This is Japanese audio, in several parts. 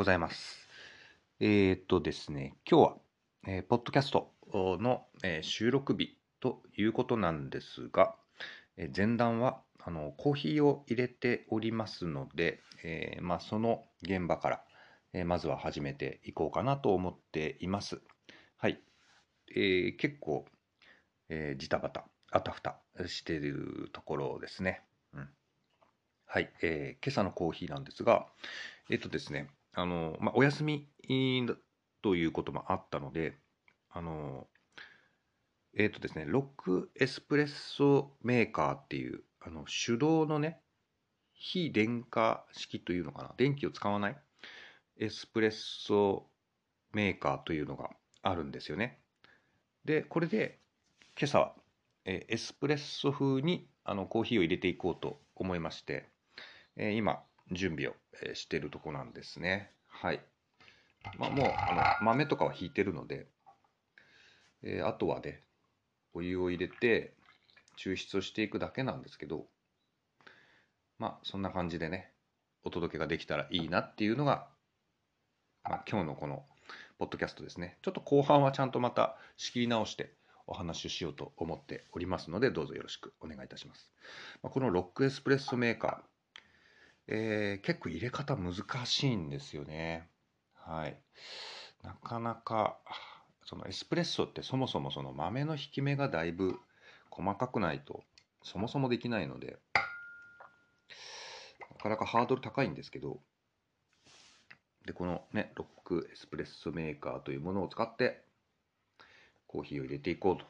ございます。えー、っとですね、今日は、えー、ポッドキャストの、えー、収録日ということなんですが、え、前段はあのコーヒーを入れておりますので、えまあ、その現場から、え、まずは始めていこうかなと思っています。はい。えー、結構、えー、ジタバタ、あたふたしているところですね。はい、えー、今朝のコーヒーなんですが、えっとですね、あの、まあ、お休みということもあったので、あの、えっとですね、ロックエスプレッソメーカーっていう、あの、手動のね、非電化式というのかな、電気を使わないエスプレッソメーカーというのがあるんですよね。で、これで今朝は、えエスプレッソ風にあのコーヒーを入れていこうと思いまして、え今、準備をしているとこなんですね。はい。まあ、もう、あの、豆とかは引いてるので、えー、あとはね、お湯を入れて、抽出をしていくだけなんですけど、まあ、そんな感じでね、お届けができたらいいなっていうのが、まあ、今日のこの、ポッドキャストですね。ちょっと後半はちゃんとまた仕切り直してお話をしようと思っておりますので、どうぞよろしくお願いいたします。まあ、このロックエスプレッソメーカー、えー、結構入れ方難しいんですよね。はい。なかなか、そのエスプレッソってそもそもその豆の引き目がだいぶ細かくないとそもそもできないので、なかなかハードル高いんですけど、で、このね、ロックエスプレッソメーカーというものを使ってコーヒーを入れていこうと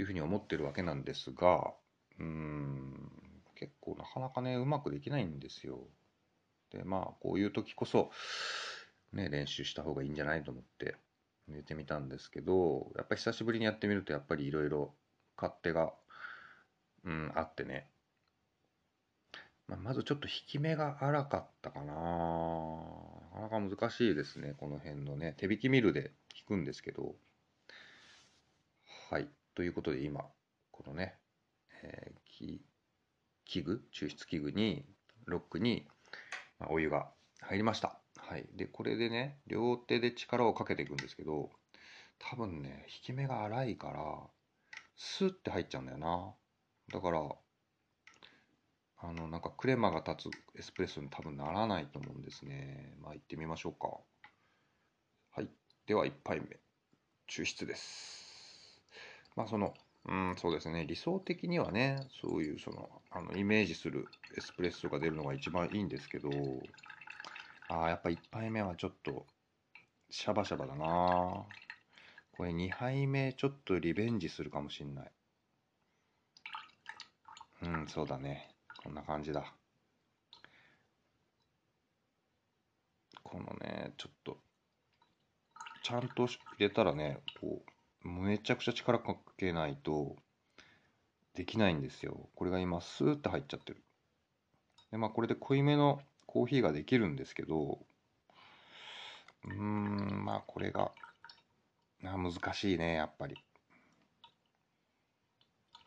いうふうに思ってるわけなんですが、うーん、結構なかなかね、うまくできないんですよ。で、まあ、こういう時こそ、ね、練習した方がいいんじゃないと思って入れてみたんですけど、やっぱ久しぶりにやってみると、やっぱりいろいろ勝手が、うん、あってね。まあ、まずちょっと引き目が荒かったかななかなか難しいですね、この辺のね。手引きミルで引くんですけど。はい。ということで今、このね、えー、器具、抽出器具に、ロックに、お湯が入りました。はい。で、これでね、両手で力をかけていくんですけど、多分ね、引き目が荒いから、スッて入っちゃうんだよな。だから、あの、なんかクレマが立つエスプレッソに多分ならないと思うんですね。まあ、行ってみましょうか。はい。では、1杯目。抽出です。まあ、その、うん、そうですね。理想的にはね、そういうその、あの、イメージするエスプレッソが出るのが一番いいんですけど、ああ、やっぱ1杯目はちょっと、シャバシャバだなこれ2杯目ちょっとリベンジするかもしんない。うん、そうだね。こんな感じだ。このね、ちょっと、ちゃんと入れたらね、こう、めちゃくちゃ力かけないとできないんですよ。これが今スーッと入っちゃってる。で、まあこれで濃いめのコーヒーができるんですけど、うーん、まあこれが、あ難しいね、やっぱり。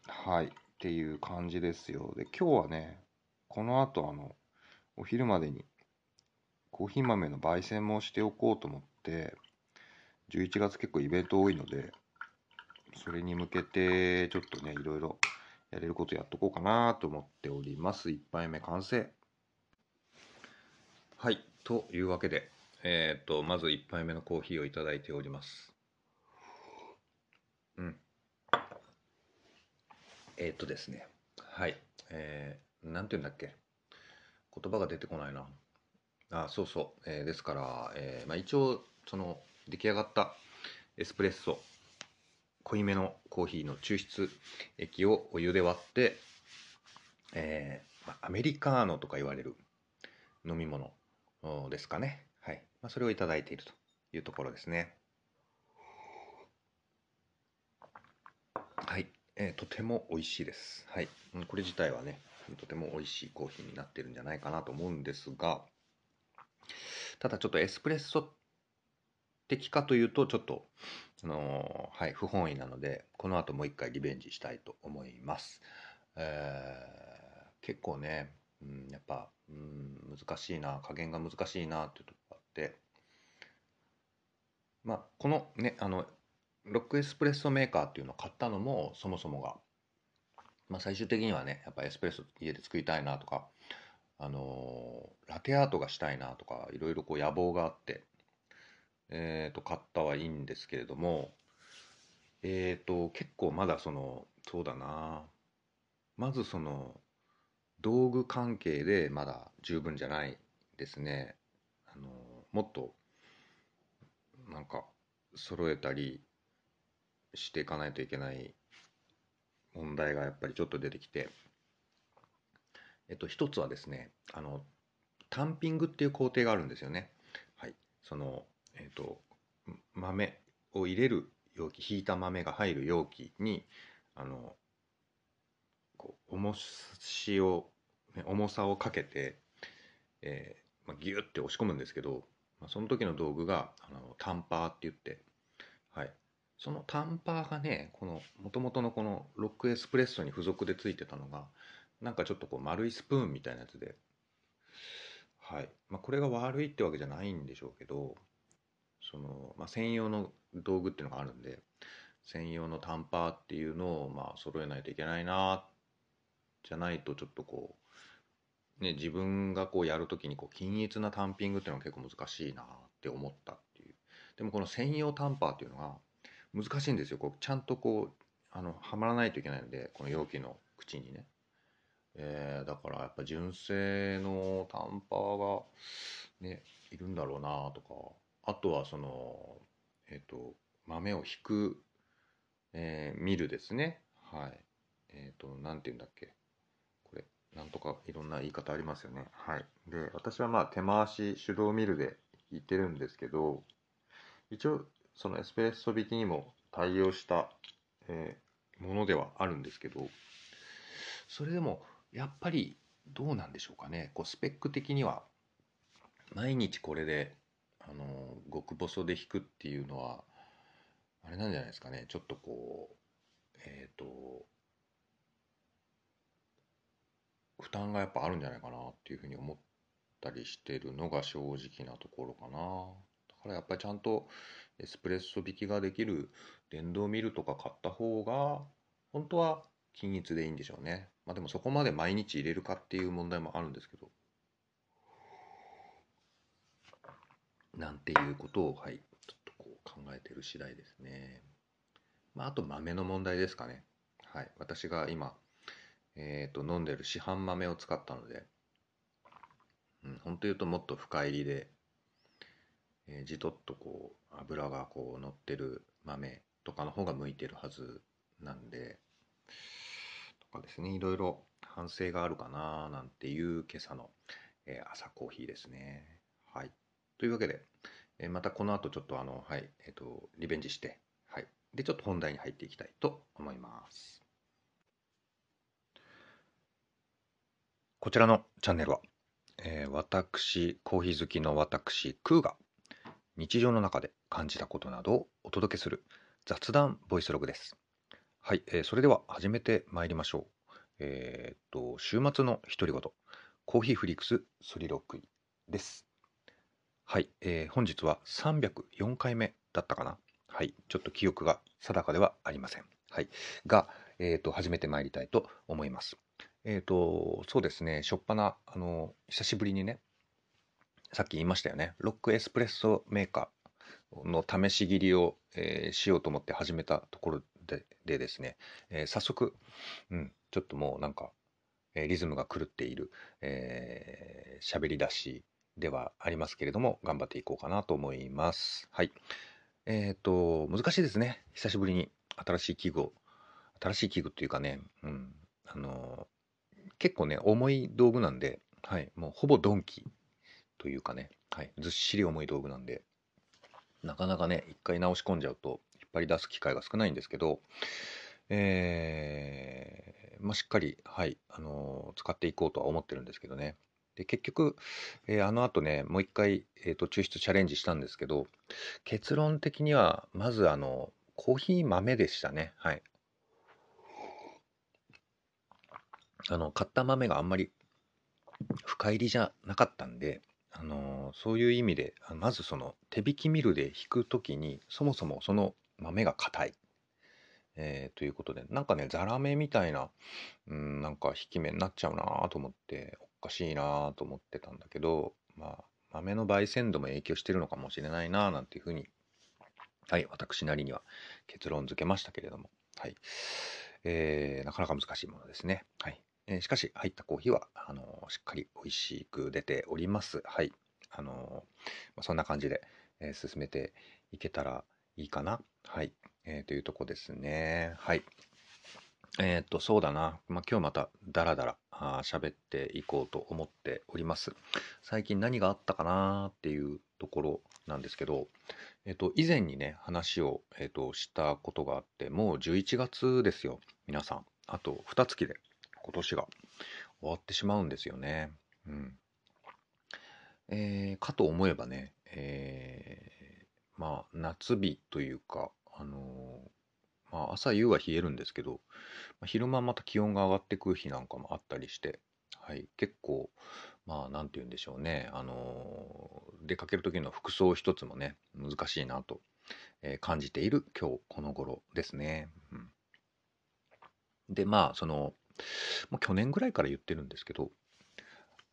はい。っていう感じですよ。で、今日はね、この後あの、お昼までにコーヒー豆の焙煎もしておこうと思って、11月結構イベント多いので、それに向けて、ちょっとね、いろいろやれることやっとこうかなと思っております。1杯目完成。はい。というわけで、えっ、ー、と、まず1杯目のコーヒーをいただいております。うん。えっ、ー、とですね。はい。えー、なんて言うんだっけ？言葉が出てこないな。あ、そうそう。えー、ですから、えー、まあ、一応、その、出来上がったエスプレッソ濃いめのコーヒーの抽出液をお湯で割って、えー、アメリカーノとか言われる飲み物ですかね。はい。まあ、それをいただいているというところですね。はい。えー、とても美味しいです。はい。これ自体はね、とても美味しいコーヒーになってるんじゃないかなと思うんですが、ただちょっとエスプレッソ的かというと、ちょっと、あのはい、不本意なので、この後もう一回リベンジしたいと思います。えー、結構ね、うん、やっぱ、うん、難しいな、加減が難しいなっていうとこがあって、まあ、このね、あの、ロックエスプレッソメーカーっていうのを買ったのも、そもそもが、まあ、最終的にはね、やっぱエスプレッソ家で作りたいなとか、あのーラテアートがしたいなとか、いろいろこう野望があって、えっと、買ったはいいんですけれども、えっと、結構まだその、そうだな、まずその、道具関係でまだ十分じゃないですね。あのもっと、なんか、揃えたりしていかないといけない問題がやっぱりちょっと出てきて、えっと、一つはですね、あの、タンピングっていう工程があるんですよね。はい。その、えっと、豆を入れる容器、ひいた豆が入る容器に、あの、こう、重しを、ね重さをかけて、えーまあ、ギュッて押し込むんですけど、まあ、その時の道具が、あの、タンパーって言って、はい。そのタンパーがね、この、もともとのこのロックエスプレッソに付属でついてたのが、なんかちょっとこう丸いスプーンみたいなやつで、はい。まあ、これが悪いってわけじゃないんでしょうけど、その、まあ、専用の道具っていうのがあるんで、専用のタンパーっていうのを、まあ、揃えないといけないな、じゃないとちょっとこう、ね、自分がこうやるときにこう均一なタンピングっていうのは結構難しいなって思ったっていう。でもこの専用タンパーっていうのが難しいんですよ。こうちゃんとこう、あの、はまらないといけないので、この容器の口にね。えーだからやっぱ純正のタンパーがね、いるんだろうなとか、あとはその、えっ、と、豆を引く、えーミルですね。はい。えっ、と、なんて言うんだっけ。これ、なんとかいろんな言い方ありますよね。はい。で、私はまあ手回し手動ミルで引いてるんですけど、一応そのエスプレッソ引きにも対応した、えーものではあるんですけど、それでもやっぱりどうなんでしょうかね。こうスペック的には毎日これで、あの極細で引くっていうのは、あれなんじゃないですかね。ちょっとこう、えっ、と、負担がやっぱあるんじゃないかなっていうふうに思ったりしてるのが正直なところかな。だからやっぱりちゃんとエスプレッソ引きができる電動ミルとか買った方が本当は均一でいいんでしょうね。まあでもそこまで毎日入れるかっていう問題もあるんですけど。なんていうことを、はい、ちょっとこう考えてる次第ですね。まああと豆の問題ですかね。はい。私が今、えっと、飲んでる市販豆を使ったので、うん、本当言うともっと深入りで、えーじとっとこう油がこう乗ってる豆とかの方が向いてるはずなんでとかですねいろいろ反省があるかななんていう今朝の、えー朝コーヒーですねはいというわけで、えーまたこの後ちょっとあのはいえっ、とリベンジしてはいでちょっと本題に入っていきたいと思いますこちらのチャンネルは、えー私コーヒー好きの私クーが日常の中で感じたことなどをお届けする雑談ボイスログです。はい、えーそれでは始めてまいりましょう。えーっと、週末の独り言、コーヒーフリークスソリロクイです。はい、えー本日は304回目だったかな。はい、ちょっと記憶が定かではありません。はい、が、えーと、始めてまいりたいと思います。えーっと、そうですね、しょっぱな、あの、久しぶりにね、さっき言いましたよね。ロックエスプレッソメーカーの試し切りを、えーしようと思って始めたところででですね、えー早速、うん、ちょっともうなんか、えーリズムが狂っているえー喋り出しではありますけれども、頑張っていこうかなと思います。はい。えっ、と、難しいですね。久しぶりに新しい器具を、新しい器具っていうかね、うん、あの結構ね、重い道具なんで、はい、もうほぼドンキというかね、はい、ずっしり重い道具なんで、なかなかね、一回直し込んじゃうと、引っ張り出す機会が少ないんですけど、えーまあ、しっかり、はい、あのー使っていこうとは思ってるんですけどね。で、結局、えーあの後ね、もう一回、えーと、抽出チャレンジしたんですけど、結論的には、まず、あの、コーヒー豆でしたね。はい。あの、買った豆があんまり深入りじゃなかったんで、あのそういう意味であまずその手引きミルで引くときにそもそもその豆が硬い、えーということでなんかねザラメみたいな、うん、なんか引き目になっちゃうなと思っておかしいなと思ってたんだけどまあ豆の焙煎度も影響してるのかもしれないななんていうふうにはい私なりには結論付けましたけれどもはい。えーなかなか難しいものですね。はい。えーしかし入ったコーヒーはあのしっかり美味しく出ております。はい。あのまあそんな感じで、えー進めていけたらいいかな。はい、えーというとこですね。はい。えーっとそうだな、まあ、今日またダラダラあー喋っていこうと思っております最近何があったかなっていうところなんですけど、えっと、以前にね、話を、えっと、したことがあって、もう11月ですよ、皆さん。あと2月で今年が終わってしまうんですよね。うん。えーかと思えばね、えーまあ、夏日というか、あのまあ、朝夕は冷えるんですけど、まあ昼間また気温が上がってくる日なんかもあったりして、はい、結構、まあ、なんて言うんでしょうね、あのー出かける時の服装一つもね、難しいなと、えー感じている今日この頃ですね。うん、で、まあ、その、もう去年ぐらいから言ってるんですけど、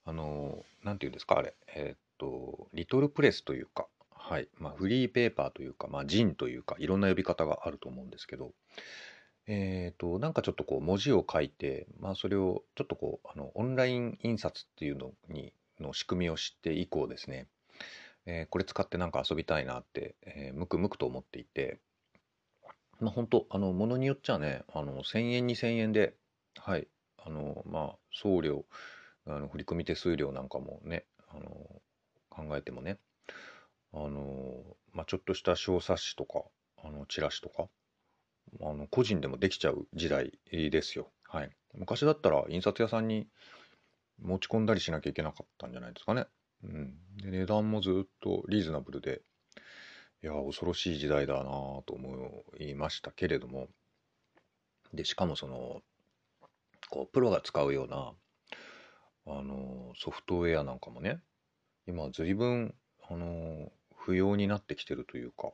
あのーて言うんですか、あれ、えっと、リトルプレスというか、はい、まあ、フリーペーパーというか、まあ、ジンというか、いろんな呼び方があると思うんですけど、えーと、なんかちょっとこう文字を書いて、まあそれをちょっとこう、あの、オンライン印刷っていうのに、の仕組みを知って以降ですね、えーこれ使ってなんか遊びたいなって、えーむくむくと思っていて、まあ本当あの、ものによっちゃね、あの、1000円、2000円で、はい、あの、まあ送料、あの、振込手数料なんかもね、あの、考えてもね、あの、まあちょっとした小冊子とか、あの、チラシとか、あの個人でもできちゃう時代ですよ。はい。昔だったら印刷屋さんに持ち込んだりしなきゃいけなかったんじゃないですかね。うん。で、値段もずっとリーズナブルで、いや、恐ろしい時代だなと思いましたけれども、で、しかもその、こう、プロが使うような、あの、ソフトウェアなんかもね、今随分、あの、不要になってきてるというか、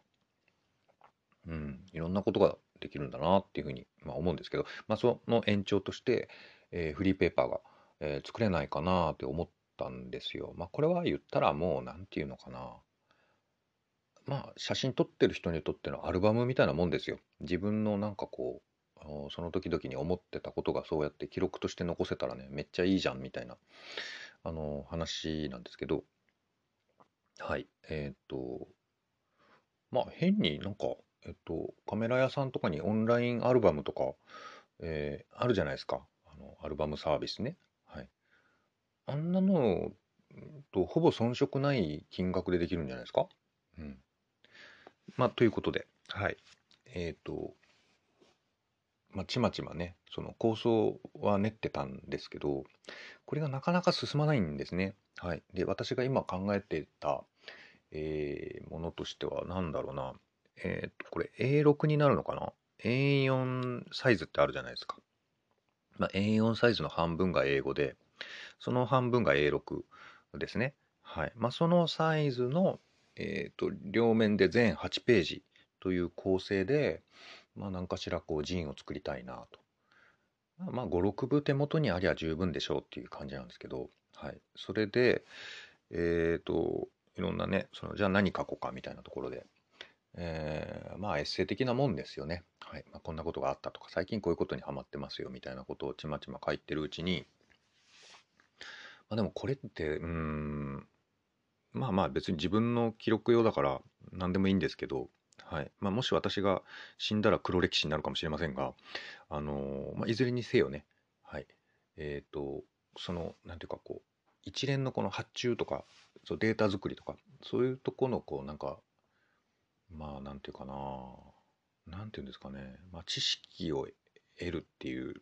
うん、いろんなことができるんだなっていうふうに、まあ、思うんですけど、まあ、その延長として、えーフリーペーパーが、えー作れないかなって思ったんですよ。まあ、これは言ったらもう、なんていうのかな。まあ、写真撮ってる人にとってのアルバムみたいなもんですよ。自分のなんかこう、その時々に思ってたことがそうやって記録として残せたらね、めっちゃいいじゃんみたいな、あの、話なんですけど、はい。えっと、まあ変になんか、えっと、カメラ屋さんとかにオンラインアルバムとか、えーあるじゃないですか。あの、アルバムサービスね。はい。あんなのと、ほぼ遜色ない金額でできるんじゃないですか？うん。まあ、ということで、はい。えっと、まあ、ちまちまね、その構想は練ってたんですけど、これがなかなか進まないんですね。はい。で、私が今考えてた、えーものとしては何だろうな。えっと、これ A6 になるのかな ?A4 サイズってあるじゃないですか。まあ、A4 サイズの半分が英語で、その半分が A6 ですね。はい。まあ、そのサイズの、えっと、両面で全8ページという構成で、まあ、何かしらこう、ジンを作りたいなと。まあ、5、6部手元にありゃ十分でしょうっていう感じなんですけど、はい。それで、えっと、いろんなね、その、じゃあ何書こうかみたいなところで、えーまあ、エッセイ的なもんですよね。はい。まあ、こんなことがあったとか、最近こういうことにハマってますよみたいなことをちまちま書いてるうちに、まあ、でもこれって、うん、まあまあ別に自分の記録用だから何でもいいんですけど、はい。まあもし私が死んだら黒歴史になるかもしれませんが、あのーまあ、いずれにせよね、はい。えっと、その、なんていうかこう、一連のこの発注とか、そうデータ作りとか、そういうとこのこう、なんか、まあなんていうかな、なんていうんですかね、まあ知識を得るっていう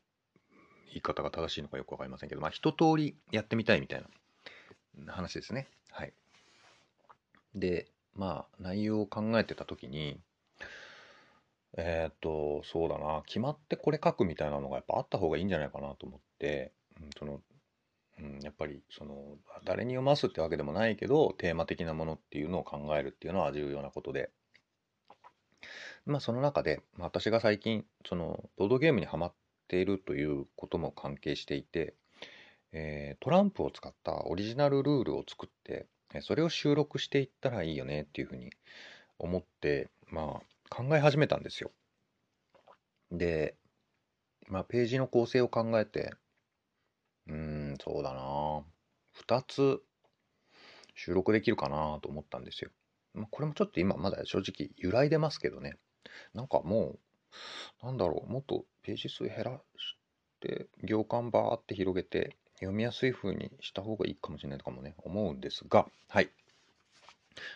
言い方が正しいのかよくわかりませんけど、まあ一通りやってみたいみたいな話ですね。はい。で、まあ内容を考えてた時に、えーっと、そうだな、決まってこれ書くみたいなのがやっぱあった方がいいんじゃないかなと思って、うん、その、うん、やっぱりその誰に読ますってわけでもないけどテーマ的なものっていうのを考えるっていうのは重要なことでまあその中で、ま、私が最近そのボードゲームにはまっているということも関係していて、えー、トランプを使ったオリジナルルールを作ってそれを収録していったらいいよねっていうふうに思ってまあ考え始めたんですよ。で、まあ、ページの構成を考えてうーそうだな。2つ収録できるかなと思ったんですよ。まあ、これもちょっと今まだ正直揺らいでますけどね。なんかもう、なんだろう、もっとページ数減らして、行間バーって広げて、読みやすい風にした方がいいかもしれないとかもね、思うんですが、はい。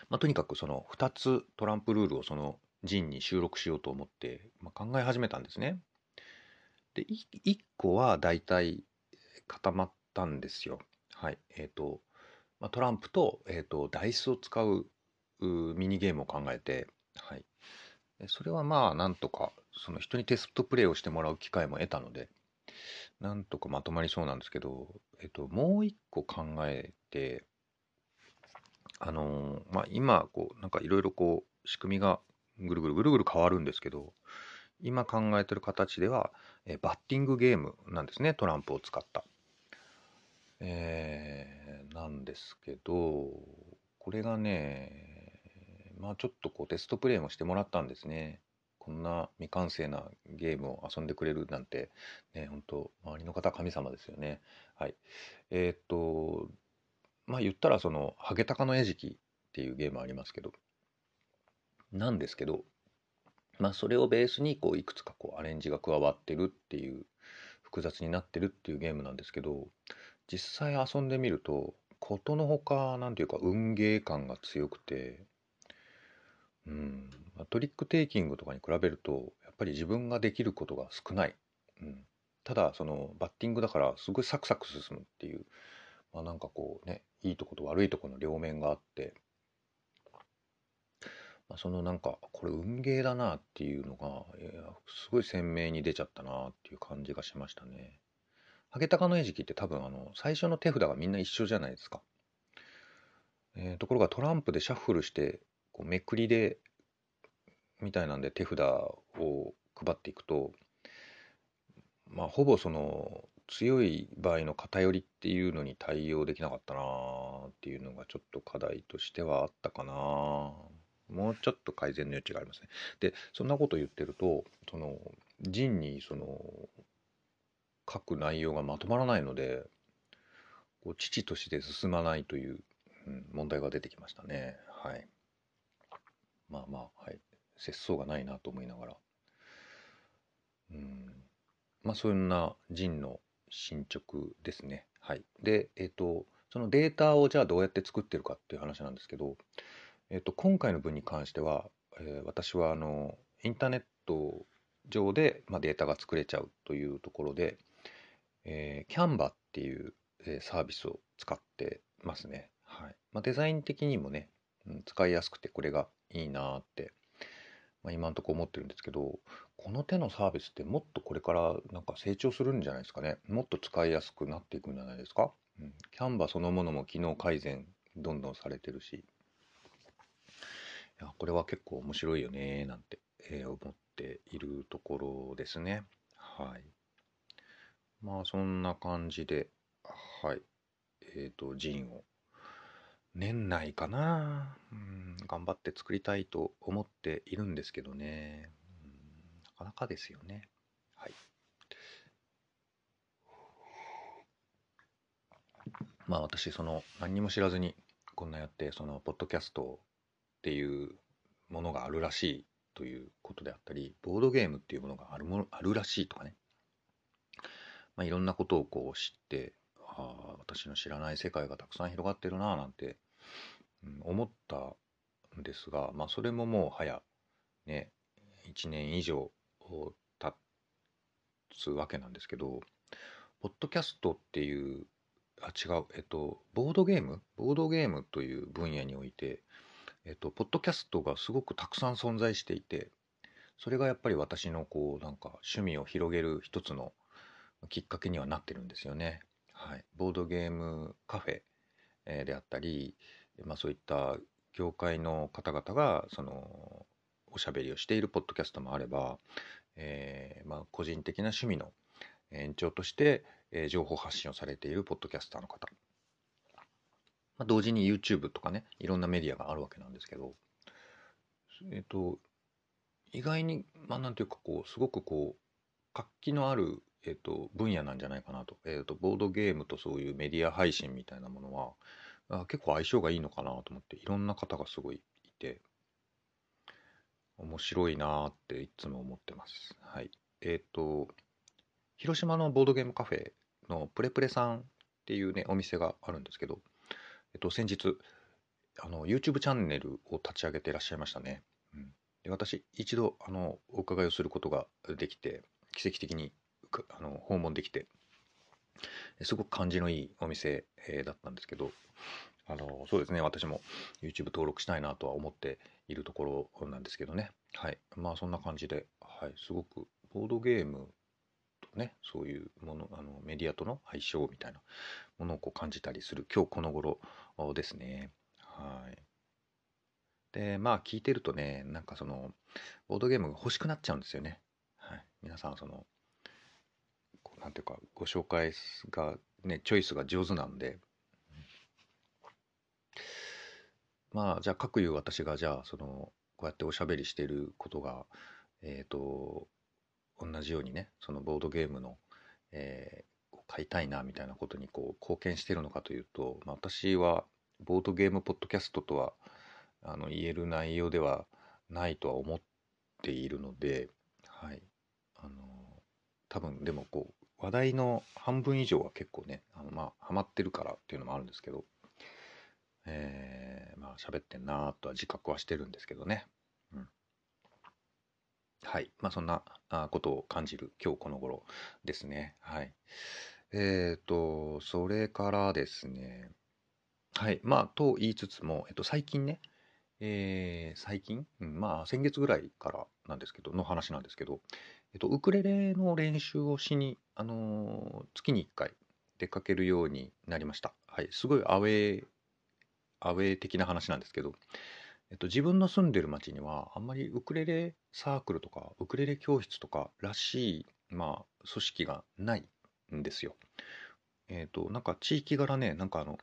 まあ、とにかくその2つトランプルールをその陣に収録しようと思って、まあ、考え始めたんですね。で、1個はだいたい固まったんですよ。はい。えっ、ー、と、ま、トランプと,、えーと、ダイスを使うミニゲームを考えて、はい。それはまあ、なんとか、その人にテストプレイをしてもらう機会も得たので、なんとかまとまりそうなんですけど、えっ、と、もう一個考えて、あのー、まあ、今、こう、なんかいろいろこう、仕組みがぐるぐるぐるぐる変わるんですけど、今考えてる形では、えバッティングゲームなんですね、トランプを使った。えー、なんですけど、これがね、まあちょっとこうテストプレイもしてもらったんですね。こんな未完成なゲームを遊んでくれるなんて、ね、本当周りの方神様ですよね。はい。えー、っと、まあ言ったらその、ハゲタカの餌食っていうゲームありますけど、なんですけど、まあそれをベースにこういくつかこうアレンジが加わってるっていう複雑になってるっていうゲームなんですけど実際遊んでみるとことのほか何ていうか運ゲー感が強くてうんトリックテイキングとかに比べるとやっぱり自分ができることが少ない、うん、ただそのバッティングだからすごいサクサク進むっていうまあなんかこうねいいとこと悪いとこの両面があってまあ、そのなんかこれ運ゲーだなっていうのがすごい鮮明に出ちゃったなっていう感じがしましたね。ハゲタカの餌食って多分あの最初の手札がみんな一緒じゃないですか。えー、ところがトランプでシャッフルしてこうめくりでみたいなんで手札を配っていくとまあほぼその強い場合の偏りっていうのに対応できなかったなっていうのがちょっと課題としてはあったかなもうちょっと改善の余地がありますね。で、そんなこと言ってると、その、人にその、書く内容がまとまらないので、こう父として進まないという、うん、問題が出てきましたね。はい。まあまあ、はい。節操がないなと思いながら。うん。まあ、そんな人の進捗ですね。はい。で、えっ、ー、と、そのデータをじゃあどうやって作ってるかっていう話なんですけど、えっと、今回の分に関しては、えー、私はあのインターネット上で、まあ、データが作れちゃうというところで、えー、Canva っていう、えー、サービスを使ってますね。はいまあ、デザイン的にもね、うん、使いやすくてこれがいいなって、まあ、今のとこ思ってるんですけどこの手のサービスってもっとこれからなんか成長するんじゃないですかねもっと使いやすくなっていくんじゃないですか、うん、Canva そのものも機能改善どんどんされてるしいやこれは結構面白いよねなんて、えー、思っているところですね。はい。まあそんな感じで、はい。えっ、ー、と、ジンを年内かな、うん、頑張って作りたいと思っているんですけどね。うん、なかなかですよね。はい。まあ私、その何にも知らずにこんなやって、そのポッドキャストっていうものがあるらしいということであったり、ボードゲームっていうものがあるものあるらしいとかね、まあ、いろんなことをこう知って、ああ、私の知らない世界がたくさん広がってるなぁなんて、うん、思ったんですが、まあ、それももう早、ね、1年以上経つわけなんですけど、ポッドキャストっていう、あ、違う、えっと、ボードゲーム？ボードゲームという分野において、えっと、ポッドキャストがすごくたくさん存在していて、それがやっぱり私のこう、なんか趣味を広げる一つのきっかけにはなってるんですよね。はい、ボードゲームカフェ、であったり、まあ、そういった業界の方々がそのおしゃべりをしているポッドキャストもあれば、えーまあ、個人的な趣味の延長として、え情報発信をされているポッドキャスターの方、まあ、同時に YouTube とかねいろんなメディアがあるわけなんですけど、えっ、と意外にまあなんていうかこうすごくこう活気のある、えっと分野なんじゃないかなと,、えっとボードゲームとそういうメディア配信みたいなものはあ結構相性がいいのかなと思っていろんな方がすごいいて面白いなっていつも思ってます。はい。えっ、と広島のボードゲームカフェのプレプレさんっていうねお店があるんですけど、えっと先日あの YouTube チャンネルを立ち上げていらっしゃいましたね。うん、で私一度あのお伺いをすることができて奇跡的にあの訪問できてすごく感じのいいお店、えだったんですけどあのそうですね私も YouTube 登録したいなとは思っているところなんですけどね。はい。まあそんな感じで、はい、すごくボードゲームとねそういうものあのメディアとの相性みたいなものをこう感じたりする今日この頃ですね。はい。でまあ聞いてるとねなんかそのボードゲームが欲しくなっちゃうんですよね。はい。皆さんそのなんていうかご紹介がねチョイスが上手なんで。まあじゃあ各いう私がじゃあそのこうやっておしゃべりしていることがえっ、と同じようにねそのボードゲームの、えー買いたいなみたいなことにこう貢献してるのかというと、まあ、私はボードゲームポッドキャストとはあの言える内容ではないとは思っているので、はい、あの多分でもこう話題の半分以上は結構ねあのまあハマってるからっていうのもあるんですけど、えー、まあ喋ってんなとは自覚はしてるんですけどね。うんはい。まあそんなことを感じる今日この頃ですね。はい。えっ、と、それからですね。はい。まあと言いつつも、えっと最近ね、えー最近、うん、まあ先月ぐらいからなんですけど、の話なんですけど、えっと、ウクレレの練習をしに、あの月に1回出かけるようになりました。はい。すごいアウェー、アウェー的な話なんですけど、えっと、自分の住んでる町にはあんまりウクレレサークルとかウクレレ教室とからしい、まあ、組織がないんですよ。えっと、なんか地域柄ね、なんかあの、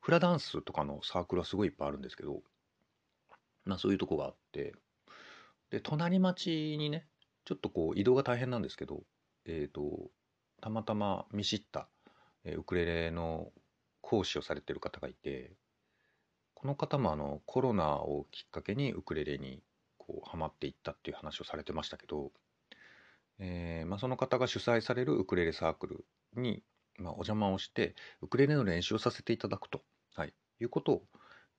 フラダンスとかのサークルはすごいいっぱいあるんですけど、まあそういうとこがあって、で、隣町にね、ちょっとこう移動が大変なんですけど、えっと、たまたま見知った、えウクレレの講師をされてる方がいて、この方もあのコロナをきっかけにウクレレにこうハマっていったっていう話をされてましたけど、えーまあ、その方が主催されるウクレレサークルに、まあ、お邪魔をしてウクレレの練習をさせていただくと、はい、いうことを、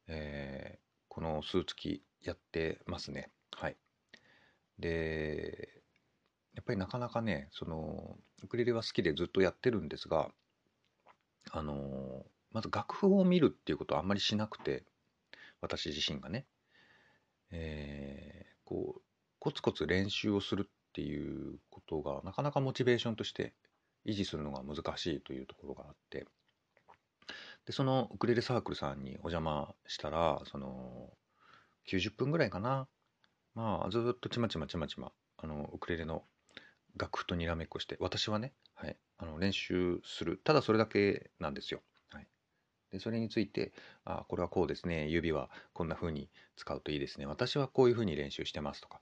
えーこの数月やってますね。はい、でやっぱりなかなかねそのウクレレは好きでずっとやってるんですがあのまず楽譜を見るっていうことはあんまりしなくて私自身がね、えーこうコツコツ練習をするっていうことがなかなかモチベーションとして維持するのが難しいというところがあって。でそのウクレレサークルさんにお邪魔したらその90分ぐらいかな。まあずっとちまちまちまちまあのウクレレの楽譜とにらめっこして私はね、はい、あの練習する。ただそれだけなんですよ。はい、でそれについてあこれはこうですね指はこんな風に使うといいですね。私はこういう風に練習してますとか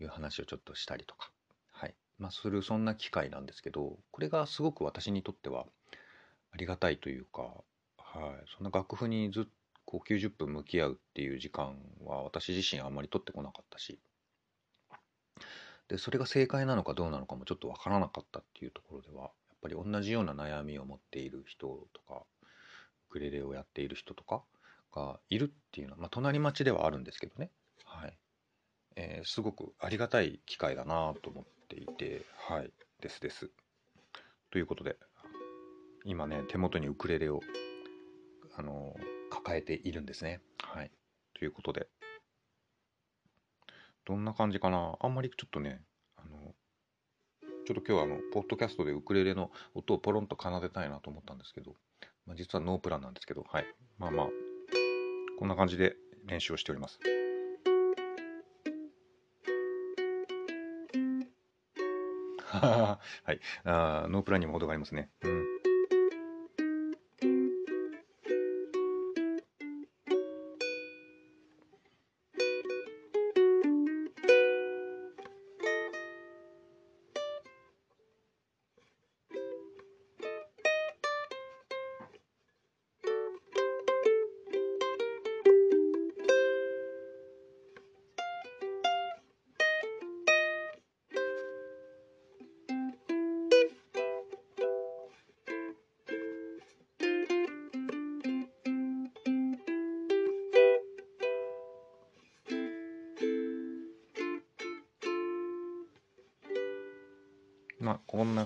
いう話をちょっとしたりとか、はい。まあ、するそんな機会なんですけどこれがすごく私にとってはありがたいというか、はい、そんな楽譜にずっとこう90分向き合うっていう時間は私自身あんまり取ってこなかったしでそれが正解なのかどうなのかもちょっとわからなかったっていうところではやっぱり同じような悩みを持っている人とかウクレレをやっている人とかがいるっていうのは、まあ、隣町ではあるんですけどね、はい。えーすごくありがたい機会だなと思っていてはい。ですです。ということで今ね手元にウクレレをあの抱えているんですね。はい。ということで。どんな感じかな？あんまりちょっとねあのちょっと今日はあの、ポッドキャストでウクレレの音をポロンと奏でたいなと思ったんですけど、まあ、実はノープランなんですけど、はい。まあまあ、こんな感じで練習をしております。はい。あノープランにも程がありますね。うん。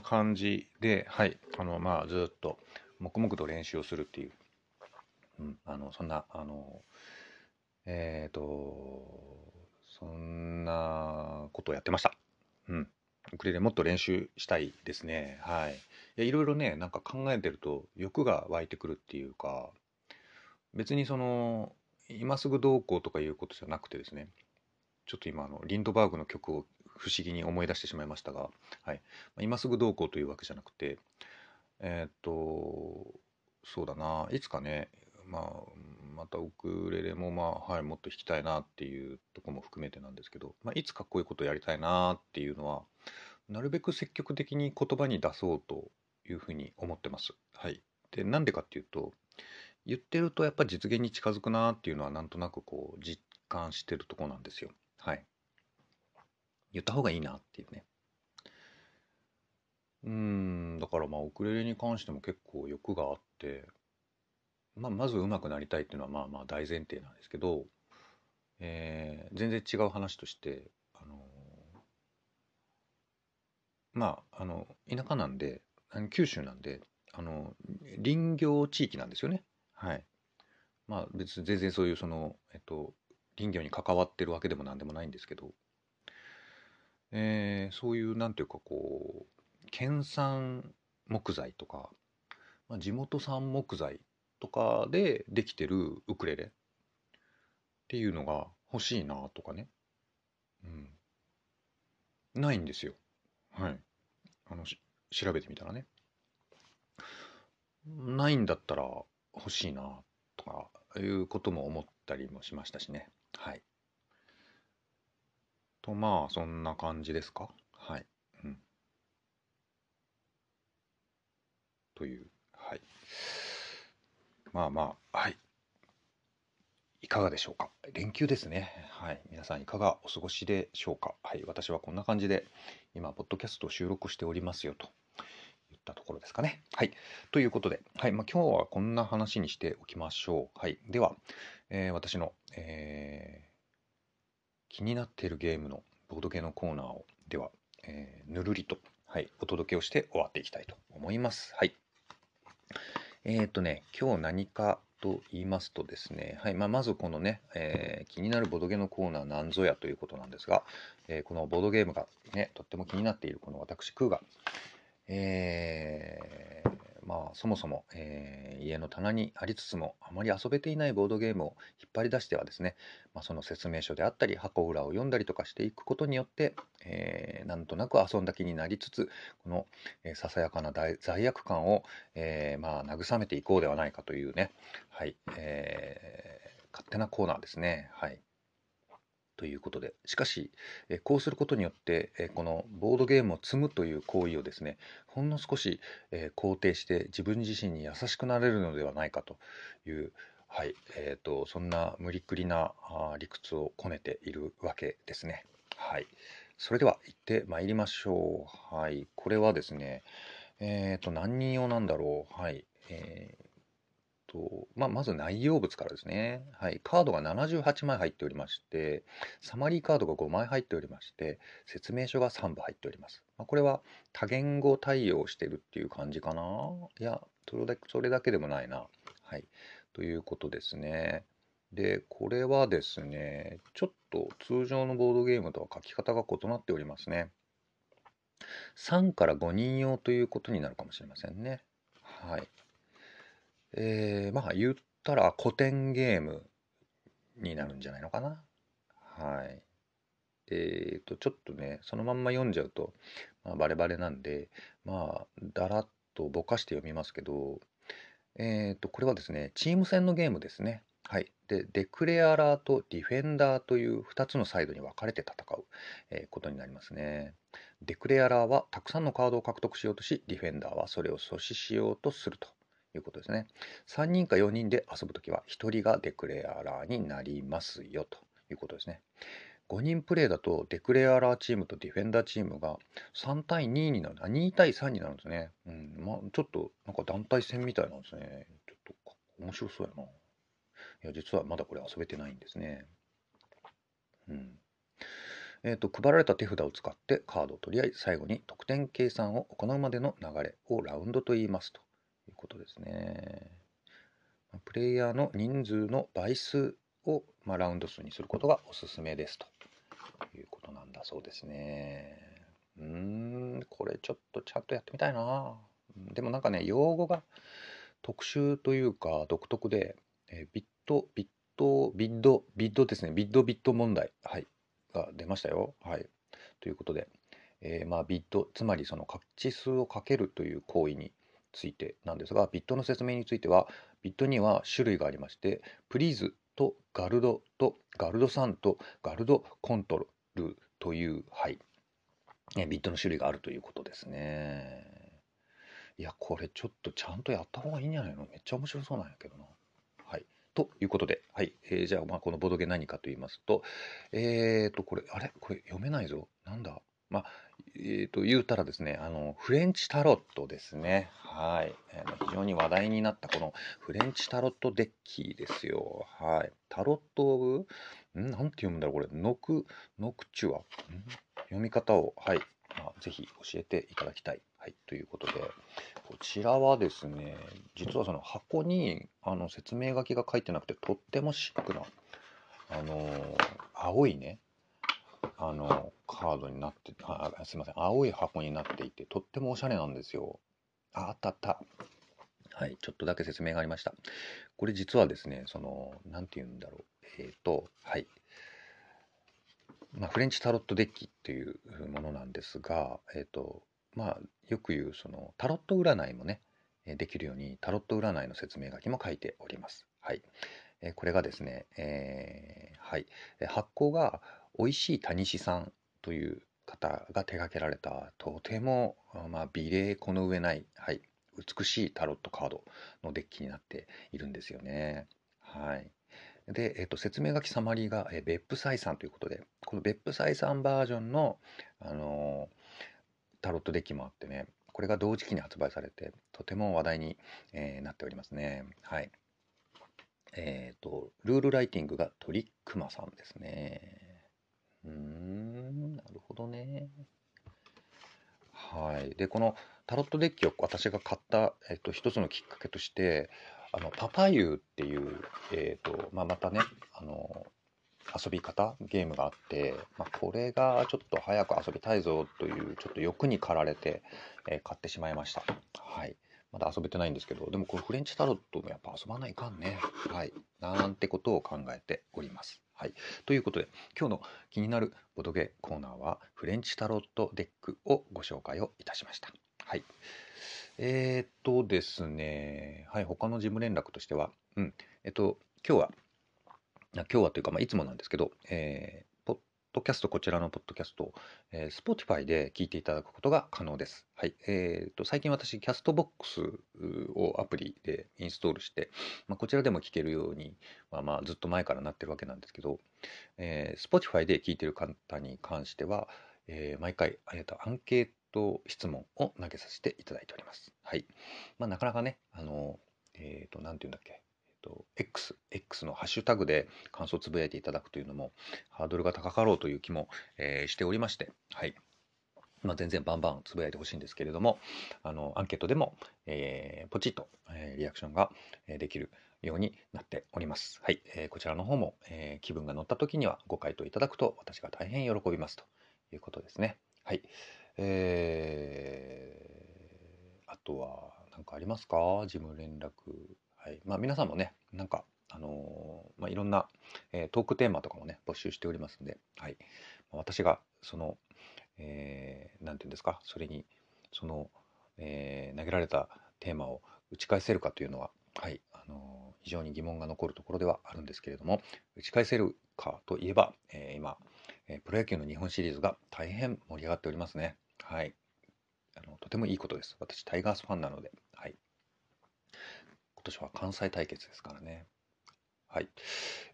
感じで、はい、あの、まあ、ずっと黙々と練習をするっていう、うん、あの、そんな、あの、えっ、ー、と、そんなことをやってました。うん。ウクレレもっと練習したいですね。はい。いや、いろいろね、なんか考えてると欲が湧いてくるっていうか、別にその、今すぐどうこうとかいうことじゃなくてですね、ちょっと今あのリンドバーグの曲を不思議に思い出してしまいましたが、はい、今すぐどうこうというわけじゃなくてえー、っとそうだないつかね、まあ、またウクレレもまあ、はい、もっと弾きたいなっていうとこも含めてなんですけど、まあ、いつかこういうことやりたいなっていうのはなるべく積極的に言葉に出そうというふうに思ってます。はい、でなんでかっていうと言ってるとやっぱ実現に近づくなっていうのはなんとなくこう実感してるとこなんですよ。はい。言った方がいいなっていうね。うん、だからまあウクレレに関しても結構欲があって、まあ、まず上手くなりたいっていうのはまあまあ大前提なんですけど、えー、全然違う話として、あのー、まああの田舎なんで九州なんであの林業地域なんですよね。はい。まあ別に全然そういうその、えっと、林業に関わってるわけでも何でもないんですけど、えー、そういうなんていうかこう県産木材とか、まあ、地元産木材とかでできてるウクレレっていうのが欲しいなとかね、うん、ないんですよ。はい。あの調べてみたらね。ないんだったら欲しいなとかいうことも思ったりもしましたしね。はい。と、まあ、そんな感じですか？はい。うん。という、はい。まあまあ、はい。いかがでしょうか？連休ですね。はい。皆さんいかがお過ごしでしょうか？はい。私はこんな感じで、今、ポッドキャストを収録しておりますよと。いったところですかね。はい。ということで、はい。まあ、今日はこんな話にしておきましょう。はい。では、えー、私の、えー気になっているゲームのボードゲーのコーナーをでは、えー、ぬるりと、はい、お届けをして終わっていきたいと思います。はい。えっ、ー、とね、今日何かと言いますとですね、はいまあ、まずこのね、えー、気になるボードゲーのコーナーなんぞやということなんですが、えー、このボードゲームがね、とっても気になっているこの私、クーが、えー、まあ、そもそも、えー、家の棚にありつつもあまり遊べていないボードゲームを引っ張り出してはですね、まあ、その説明書であったり箱裏を読んだりとかしていくことによって、えー、なんとなく遊んだ気になりつつこの、えー、ささやかな罪悪感を、えー、まあ、慰めていこうではないかというね、はいえー、勝手なコーナーですね。はいということでしかし、えこうすることによって、えこのボードゲームを積むという行為をですねほんの少し、え肯定して自分自身に優しくなれるのではないかというはいえーと、そんな無理くりな理屈を込めているわけですね。はい、それでは行ってまいりましょう。はい、これはですね、えっ、ー、と何人用なんだろう。はい、えーと、まあ、まず内容物からですね。はい。カードが78枚入っておりまして、サマリーカードが5枚入っておりまして、説明書が3部入っております。まあ、これは多言語対応してるっていう感じかないや、それだけそれだけでもないな。はい。ということですね。で、これはですね、ちょっと通常のボードゲームとは書き方が異なっておりますね。3から5人用ということになるかもしれませんね。はい。えー、まあ言ったら古典ゲームになるんじゃないのかな？はい。えっ、ー、と、ちょっとね、そのまんま読んじゃうと、まあ、バレバレなんで、まあ、だらっとぼかして読みますけど、えっ、ー、と、これはですね、チーム戦のゲームですね。はい。で、デクレアラーとディフェンダーという2つのサイドに分かれて戦う、えー、ことになりますね。デクレアラーはたくさんのカードを獲得しようとし、ディフェンダーはそれを阻止しようとするということですね。3人か4人で遊ぶときは1人がデクレアラーになりますよということですね。5人プレイだとデクレアラーチームとディフェンダーチームが3対2になる、あ、2対3になるんですね。うん、まあ、ちょっとなんか団体戦みたいなんですね。ちょっと面白そうやな。いや、実はまだこれ遊べてないんですね。うん。えーと、配られた手札を使ってカードを取り合い、最後に得点計算を行うまでの流れをラウンドと言いますということですね。プレイヤーの人数の倍数を、ま、ラウンド数にすることがおすすめですということなんだそうですね。うーん、これちょっとちゃんとやってみたいな。でもなんかね、用語が特殊というか独特で、え、ビット、ビット、ビッド、ビッドですね、ビッドビット問題、はい、が出ましたよ。はい。ということで、えー、まあビット、つまりその価値数をかけるという行為についてなんですが、ビットの説明については、ビットには種類がありまして、プリーズとガルドとガルド3とガルドコントロールという、はい、ビットの種類があるということですね。いや、これちょっとちゃんとやった方がいいんじゃないの？めっちゃ面白そうなんやけどな。はい。ということで、はい。えー、じゃあ、まあ、このボドゲ何かと言いますと、えーと、これ、あれ？これ読めないぞ。なんだ？まあ、えー、と言うたらですね、あの、フレンチタロットですね。はい。えー、非常に話題になったこのフレンチタロットデッキですよ。はい。タロットオブ、ん？なんて読むんだろうこれ。ノク、ノクチュア。読み方を、はい。まあ、ぜひ教えていただきたい。はい。ということで、こちらはですね、実はその箱にあの説明書きが書いてなくて、とってもシックな、あのー、青いね、あのカードになってあすいません。青い箱になっていてとってもおしゃれなんですよ。ああったあった。はいちょっとだけ説明がありました。これ実はですねその何て言うんだろう。えっ、ー、とはい。まあ、フレンチタロットデッキっていうものなんですが、えっ、ー、とまあ、よく言うそのタロット占いもねできるようにタロット占いの説明書きも書いております。はい、えこれがですね、えー、はい、発行が美味しい谷師さんという方が手掛けられたとても、まあ、美麗この上ない、はい、美しいタロットカードのデッキになっているんですよね。はい。で、えっと、説明書きサマリーが、え別府採算ということで、この別府採算バージョンの、あのー、タロットデッキもあってね、これが同時期に発売されて、とても話題に、えー、なっておりますね。はい。えっ、ー、と、ルールライティングがトリックマさんですね。うーん、なるほどね。はい。で、このタロットデッキを私が買った、えっと、一つのきっかけとして、あの、パパユーっていう、えっと、まあ、またね、あの、遊び方、ゲームがあって、まあ、これがちょっと早く遊びたいぞという、ちょっと欲に駆られて、えー買ってしまいました。はい。まだ遊べてないんですけど、でもこのフレンチタロットもやっぱ遊ばないかんね。はい。なんてことを考えております。はい。ということで、今日の気になるボドゲコーナーは、フレンチタロットデックをご紹介をいたしました。はい。えー、っとですね、はい、他の事務連絡としては、うん、えっと、今日は、今日はというか、まあ、いつもなんですけど、えドキャスト、こちらのポッドキャスト、えー、Spotify で聞いていただくことが可能です。はい。えー、と、最近私、キャストボックスをアプリでインストールして、まあ、こちらでも聞けるように、まあ、まあ、ずっと前からなってるわけなんですけど、えー、Spotify で聞いてる方に関しては、えー、毎回、えー、とアンケート質問を投げさせていただいております。はい。まあ、なかなかね、あの、えっ、ー、と、なんて言うんだっけ、と、X、X のハッシュタグで感想をつぶやいていただくというのも、ハードルが高かろうという気も、えー、しておりまして、はい。まあ、全然バンバンつぶやいてほしいんですけれども、あの、アンケートでも、えー、ポチッと、えー、リアクションができるようになっております。はい。えー、こちらの方も、えー、気分が乗った時にはご回答いただくと、私が大変喜びますということですね。はい。えー、あとは何かありますか？事務連絡はい。まあ皆さんもね、なんか、あのー、まあいろんな、えー、トークテーマとかもね、募集しておりますんで、はい。私が、その、えー、ていうんですか、それに、その、えー、投げられたテーマを打ち返せるかというのは、はい、あの、非常に疑問が残るところではあるんですけれども、打ち返せるかといえば、え、今、えプロ野球の日本シリーズが大変盛り上がっておりますね。はい。あのとてもいいことです。私、タイガースファンなので、はい。年は関西対決ですからね。はい。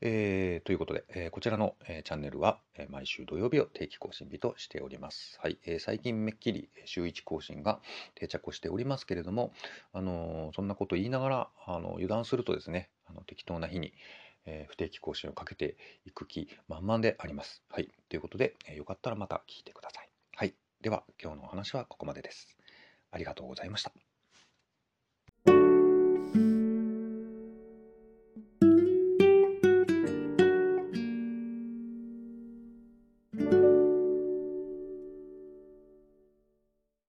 えー、ということで、えー、こちらの、えー、チャンネルは、えー、毎週土曜日を定期更新日としております。はい。えー、最近めっきり週1更新が定着をしておりますけれども、あのそんなこと言いながら、あの油断するとですね、あの適当な日に、え不定期更新をかけていく気満々であります。はい。ということで、えよかったらまた聞いてください。はい。では、今日のお話はここまでです。ありがとうございました。